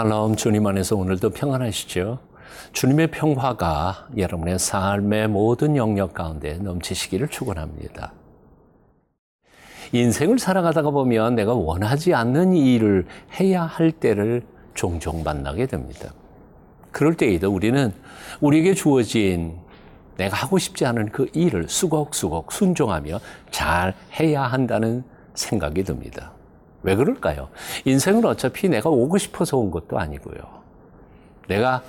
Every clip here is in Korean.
샬롬 주님 안에서 오늘도 평안하시죠? 주님의 평화가 여러분의 삶의 모든 영역 가운데 넘치시기를 축원합니다. 인생을 살아가다가 보면 내가 원하지 않는 일을 해야 할 때를 종종 만나게 됩니다. 그럴 때에도 우리는 우리에게 주어진 내가 하고 싶지 않은 그 일을 수곡수곡 순종하며 잘 해야 한다는 생각이 듭니다. 왜 그럴까요? 인생은 어차피 내가 오고 싶어서 온 것도 아니고요. 내가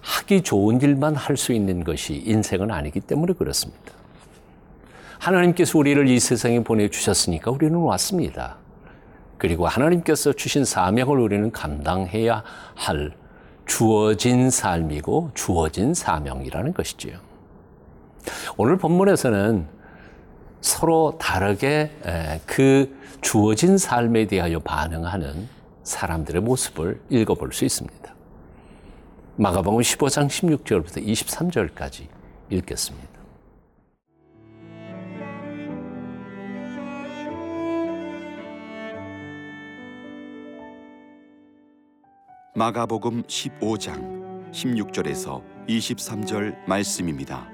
하기 좋은 일만 할 수 있는 것이 인생은 아니기 때문에 그렇습니다. 하나님께서 우리를 이 세상에 보내주셨으니까 우리는 왔습니다. 그리고 하나님께서 주신 사명을 우리는 감당해야 할 주어진 삶이고 주어진 사명이라는 것이지요. 오늘 본문에서는 서로 다르게 그 주어진 삶에 대하여 반응하는 사람들의 모습을 읽어볼 수 있습니다. 마가복음 15장 16절부터 23절까지 읽겠습니다. 마가복음 15장 16절에서 23절 말씀입니다.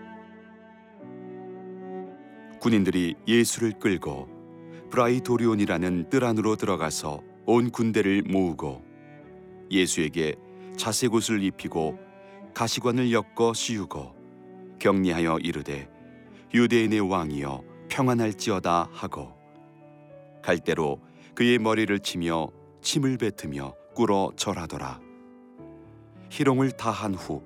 군인들이 예수를 끌고 브라이도리온이라는 뜰 안으로 들어가서 온 군대를 모으고 예수에게 자색옷을 입히고 가시관을 엮어 씌우고 격리하여 이르되 유대인의 왕이여 평안할지어다 하고 갈대로 그의 머리를 치며 침을 뱉으며 꿇어 절하더라 희롱을 다한 후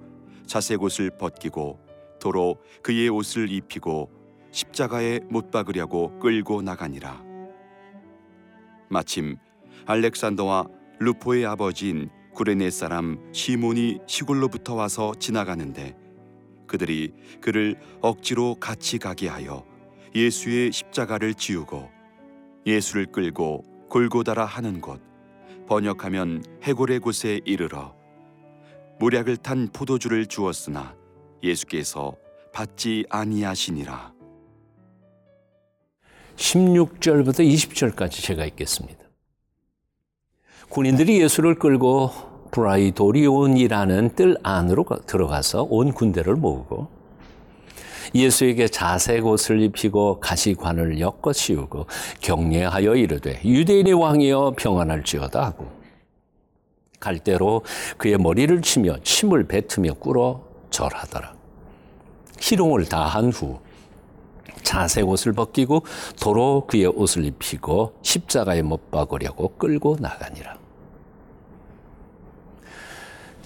자색옷을 벗기고 도로 그의 옷을 입히고 십자가에 못 박으려고 끌고 나가니라. 마침 알렉산더와 루포의 아버지인 구레네 사람 시몬이 시골로부터 와서 지나가는데 그들이 그를 억지로 같이 가게 하여 예수의 십자가를 지우고 예수를 끌고 골고다라 하는 곳 번역하면 해골의 곳에 이르러 모략을 탄 포도주를 주었으나 예수께서 받지 아니하시니라. 16절부터 20절까지 제가 읽겠습니다. 군인들이 예수를 끌고 브라이도리온이라는 뜰 안으로 들어가서 온 군대를 모으고 예수에게 자색 옷을 입히고 가시관을 엮어 씌우고 격려하여 이르되 유대인의 왕이여 평안할지어다 하고 갈대로 그의 머리를 치며 침을 뱉으며 꿇어 절하더라. 희롱을 다한 후 자색 옷을 벗기고 도로 그의 옷을 입히고 십자가에 못 박으려고 끌고 나가니라.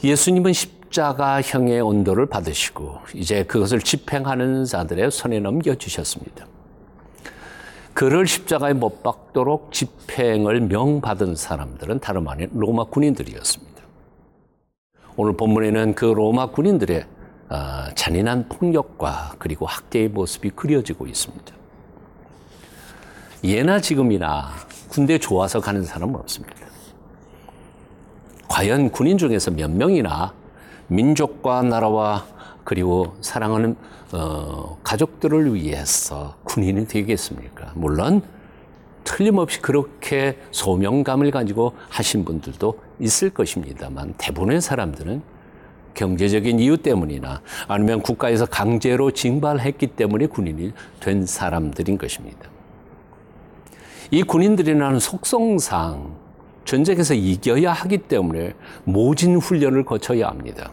예수님은 십자가형의 온도를 받으시고 이제 그것을 집행하는 자들의 손에 넘겨 주셨습니다. 그를 십자가에 못 박도록 집행을 명받은 사람들은 다름 아닌 로마 군인들이었습니다. 오늘 본문에는 그 로마 군인들의 어, 잔인한 폭력과 그리고 학대의 모습이 그려지고 있습니다. 예나 지금이나 군대 좋아서 가는 사람은 없습니다. 과연 군인 중에서 몇 명이나 민족과 나라와 그리고 사랑하는 어, 가족들을 위해서 군인이 되겠습니까? 물론 틀림없이 그렇게 소명감을 가지고 하신 분들도 있을 것입니다만 대부분의 사람들은 경제적인 이유 때문이나 아니면 국가에서 강제로 징발했기 때문에 군인이 된 사람들인 것입니다. 이 군인들이라는 속성상 전쟁에서 이겨야 하기 때문에 모진 훈련을 거쳐야 합니다.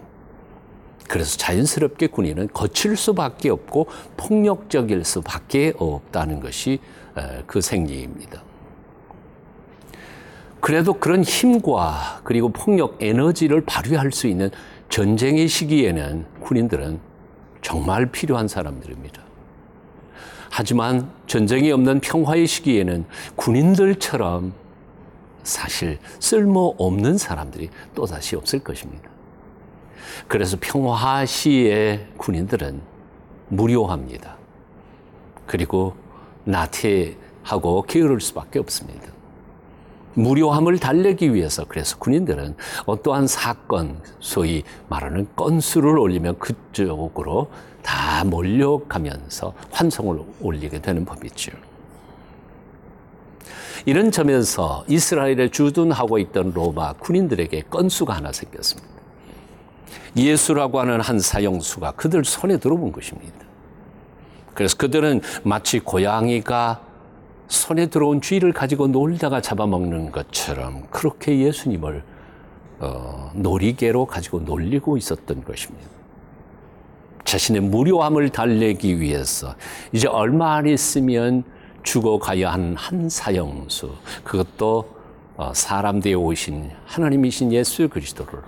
그래서 자연스럽게 군인은 거칠 수밖에 없고 폭력적일 수밖에 없다는 것이 그 생리입니다. 그래도 그런 힘과 그리고 폭력 에너지를 발휘할 수 있는 전쟁의 시기에는 군인들은 정말 필요한 사람들입니다. 하지만 전쟁이 없는 평화의 시기에는 군인들처럼 사실 쓸모 없는 사람들이 또다시 없을 것입니다. 그래서 평화 시의 군인들은 무료합니다. 그리고 나태하고 게으를 수밖에 없습니다. 무료함을 달래기 위해서 그래서 군인들은 어떠한 사건, 소위 말하는 건수를 올리면 그쪽으로 다 몰려가면서 환성을 올리게 되는 법이죠. 이런 점에서 이스라엘에 주둔하고 있던 로마 군인들에게 건수가 하나 생겼습니다. 예수라고 하는 한 사형수가 그들 손에 들어본 것입니다. 그래서 그들은 마치 고양이가 손에 들어온 쥐를 가지고 놀다가 잡아먹는 것처럼 그렇게 예수님을 어, 놀이개로 가지고 놀리고 있었던 것입니다. 자신의 무료함을 달래기 위해서 이제 얼마 안 있으면 죽어가야 하는 한 사형수 그것도 어, 사람 되어 오신 하나님이신 예수 그리스도를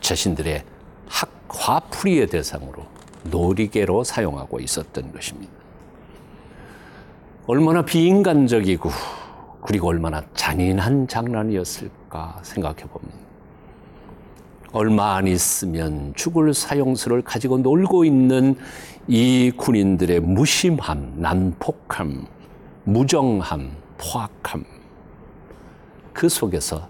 자신들의 학 화풀이의 대상으로 놀이개로 사용하고 있었던 것입니다. 얼마나 비인간적이고 그리고 얼마나 잔인한 장난이었을까 생각해 봅니다. 얼마 안 있으면 죽을 사형수를 가지고 놀고 있는 이 군인들의 무심함, 난폭함, 무정함, 포악함. 그 속에서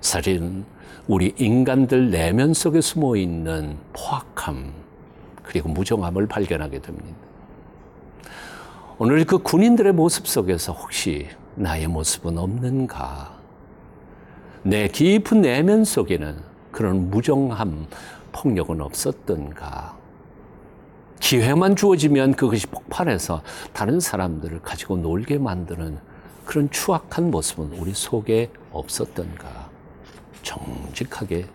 사실은 우리 인간들 내면 속에 숨어 있는 포악함, 그리고 무정함을 발견하게 됩니다. 오늘 그 군인들의 모습 속에서 혹시 나의 모습은 없는가? 내 깊은 내면 속에는 그런 무정함, 폭력은 없었던가? 기회만 주어지면 그것이 폭발해서 다른 사람들을 가지고 놀게 만드는 그런 추악한 모습은 우리 속에 없었던가? 정직하게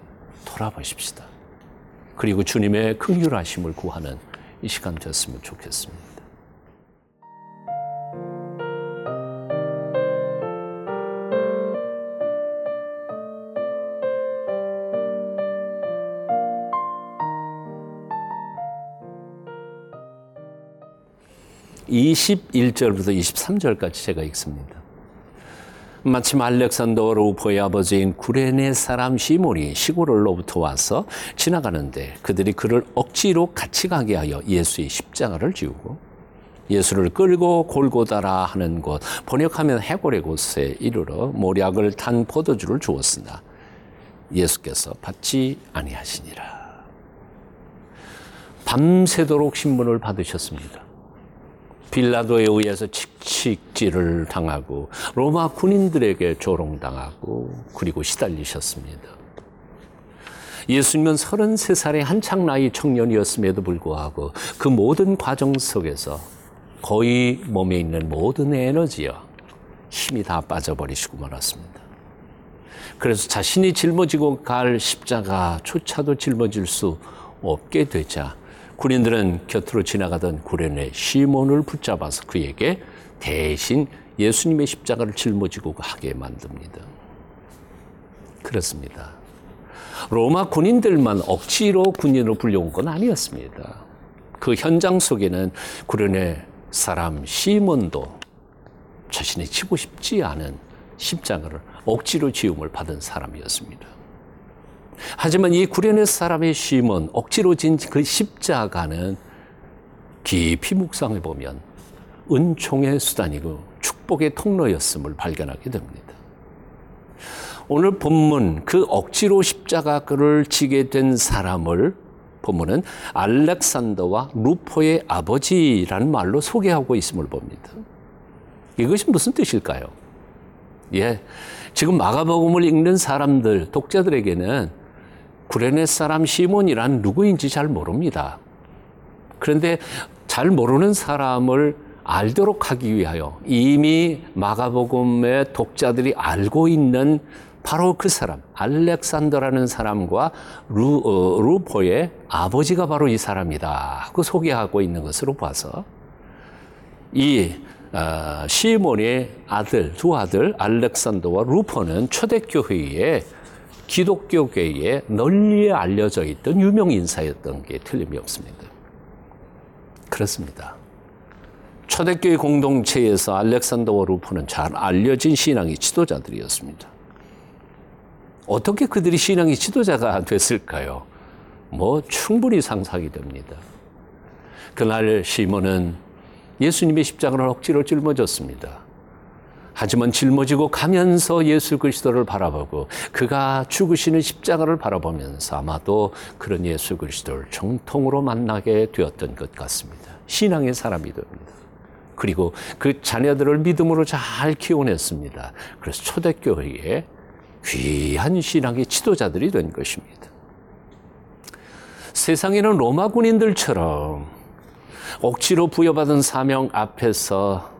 돌아보십시다. 그리고 주님의 긍휼하심을 구하는 이 시간 되었으면 좋겠습니다. (21절부터) (23절까지) 제가 읽습니다. 마침 알렉산더 루포의 아버지인 구레네 사람 시몬이 시골로부터 와서 지나가는데 그들이 그를 억지로 같이 가게 하여 예수의 십자가를 지우고 예수를 끌고 골고다라 하는 곳 번역하면 해골의 곳에 이르러 모략을 탄 포도주를 주었으나 예수께서 받지 아니하시니라. 밤새도록 신문을 받으셨습니다. 빌라도에 의해서 칙칙질을 당하고 로마 군인들에게 조롱당하고 그리고 시달리셨습니다. 예수님은 33살의 한창 나이 청년이었음에도 불구하고 그 모든 과정 속에서 거의 몸에 있는 모든 에너지와 힘이 다 빠져버리시고 말았습니다. 그래서 자신이 짊어지고 갈 십자가조차도 짊어질 수 없게 되자 군인들은 곁으로 지나가던 구련의 시몬을 붙잡아서 그에게 대신 예수님의 십자가를 짊어지고 하게 만듭니다. 그렇습니다. 로마 군인들만 억지로 군인으로 불려온 건 아니었습니다. 그 현장 속에는 구련의 사람 시몬도 자신이 치고 싶지 않은 십자가를 억지로 지음을 받은 사람이었습니다. 하지만 이 구레네 사람의 심은 억지로 진 그 십자가는 깊이 묵상해 보면 은총의 수단이고 축복의 통로였음을 발견하게 됩니다. 오늘 본문 그 억지로 십자가를 지게 된 사람을 본문은 알렉산더와 루포의 아버지라는 말로 소개하고 있음을 봅니다. 이것이 무슨 뜻일까요? 예. 지금 마가복음을 읽는 사람들, 독자들에게는 구레네 사람 시몬이란 누구인지 잘 모릅니다. 그런데 잘 모르는 사람을 알도록 하기 위하여 이미 마가복음의 독자들이 알고 있는 바로 그 사람, 알렉산더라는 사람과 루, 어, 루포의 아버지가 바로 이 사람이다. 그 소개하고 있는 것으로 봐서 이 어, 시몬의 아들, 두 아들, 알렉산더와 루포는 초대교회에 기독교계에 널리 알려져 있던 유명 인사였던 게 틀림이 없습니다. 그렇습니다. 초대교회 공동체에서 알렉산더와 루포는 잘 알려진 신앙의 지도자들이었습니다. 어떻게 그들이 신앙의 지도자가 됐을까요? 뭐 충분히 상상이 됩니다. 그날 시몬은 예수님의 십자가를 억지로 짊어졌습니다. 하지만 짊어지고 가면서 예수 그리스도를 바라보고 그가 죽으시는 십자가를 바라보면서 아마도 그런 예수 그리스도를 정통으로 만나게 되었던 것 같습니다. 신앙의 사람이 됩니다. 그리고 그 자녀들을 믿음으로 잘 키워냈습니다. 그래서 초대교회에 귀한 신앙의 지도자들이 된 것입니다. 세상에는 로마 군인들처럼 억지로 부여받은 사명 앞에서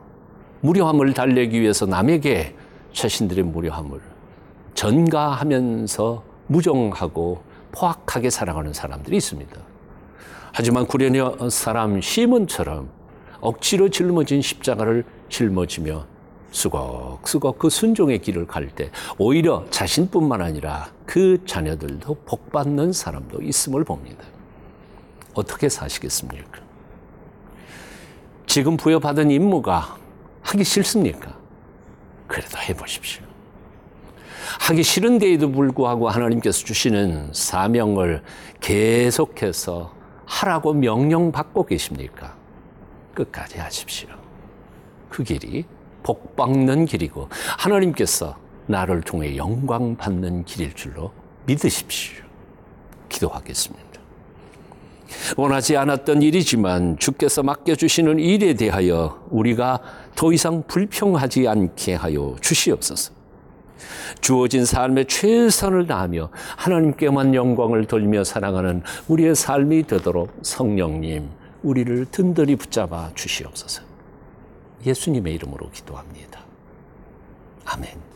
무료함을 달래기 위해서 남에게 자신들의 무료함을 전가하면서 무정하고 포악하게 살아가는 사람들이 있습니다. 하지만 구레네 사람 시몬처럼 억지로 짊어진 십자가를 짊어지며 수걱수걱 그 순종의 길을 갈 때 오히려 자신뿐만 아니라 그 자녀들도 복받는 사람도 있음을 봅니다. 어떻게 사시겠습니까? 지금 부여받은 임무가 하기 싫습니까? 그래도 해보십시오. 하기 싫은데에도 불구하고 하나님께서 주시는 사명을 계속해서 하라고 명령받고 계십니까? 끝까지 하십시오. 그 길이 복받는 길이고 하나님께서 나를 통해 영광 받는 길일 줄로 믿으십시오. 기도하겠습니다. 원하지 않았던 일이지만 주께서 맡겨주시는 일에 대하여 우리가 더 이상 불평하지 않게 하여 주시옵소서. 주어진 삶에 최선을 다하며 하나님께만 영광을 돌며 살아가는 우리의 삶이 되도록 성령님, 우리를 든든히 붙잡아 주시옵소서. 예수님의 이름으로 기도합니다. 아멘.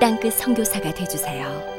땅끝 선교사가 되주세요.